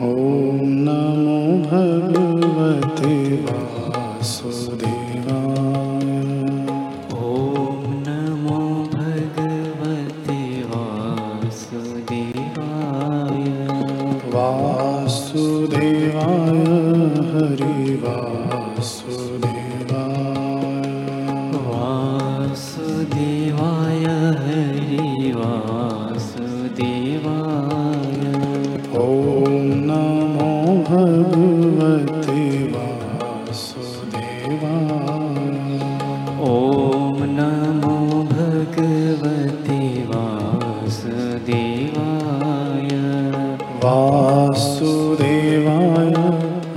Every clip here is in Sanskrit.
ॐ नमो भगवते वासुदेवाय। ॐ नमो भगवते वासुदेवाय। वासुदेवाय हरिवासुदेवाय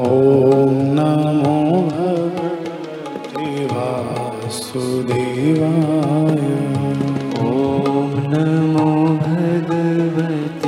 ॐ नमो वासुदेवाय ॐ नमो भगवते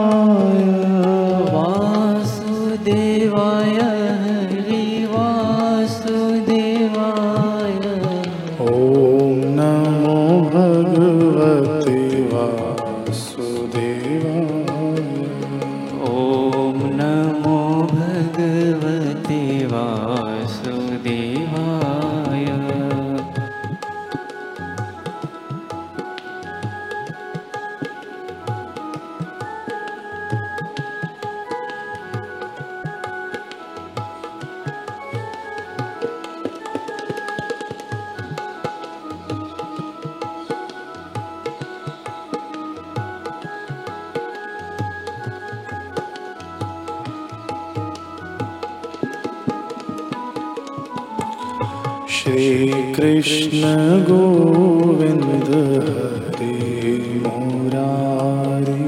भगवते श्रीकृष्ण गोविन्द हरे मुरारी।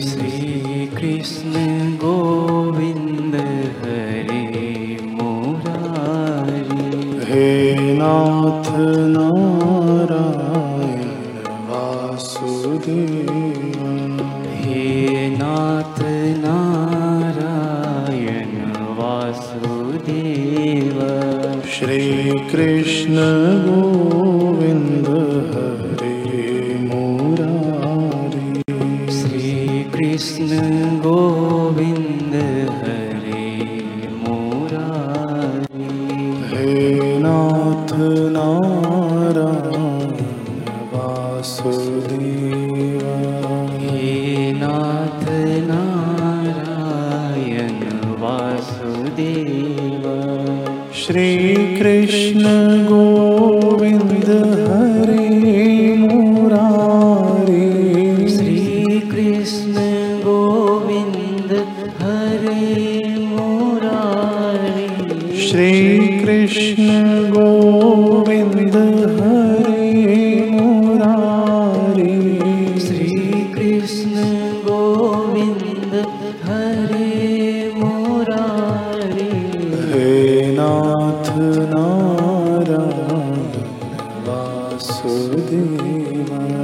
श्रीकृष्ण गोविन्द श्रीकृष्ण गोविन्द हरे मुरारी। श्रीकृष्ण गोविन्द हरे मुरारी। श्रीकृष्ण गोविन्द söyleyemem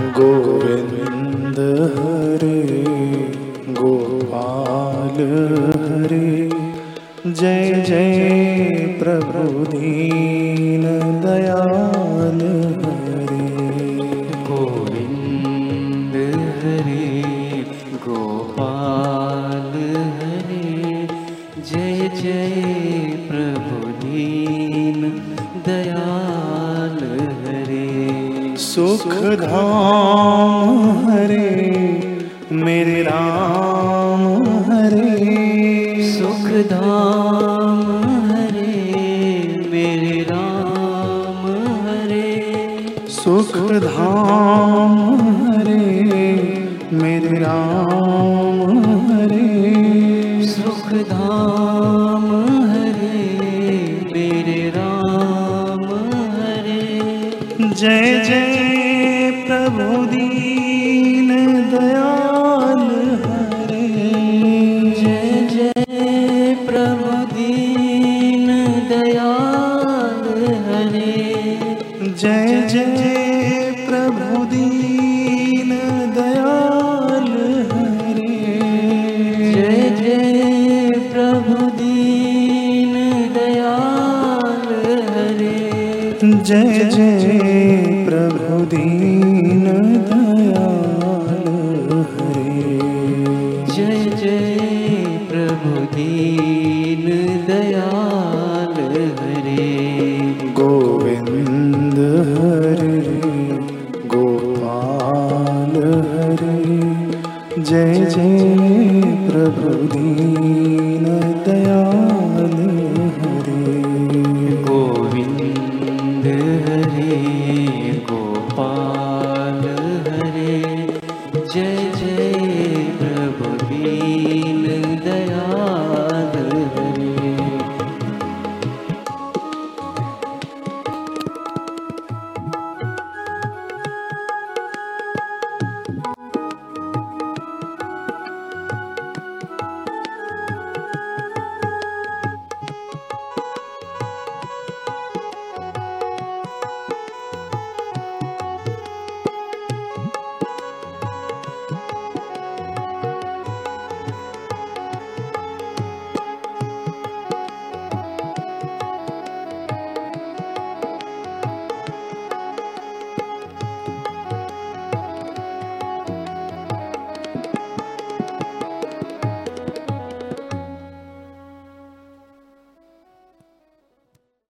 गोविन्द हरे गोपाल हरे। जय जय प्रभु दीन दयाल सुख धाम हरे मेरे राम हरे। सुख धाम हरे मेरे राम हरे। सुख धाम हरे मेरे राम हरे। सुख दीन दयाल हरे। जय जय प्रभु दीन दयाल हरे। जय जय प्रभु दीन दयाल हरे। जय जय प्रभु दीन दयाल हरे। जय जय प्रभु दीन दयाल हरि। गोविन्द गोपाल हरे। जय जय प्रभु दीन।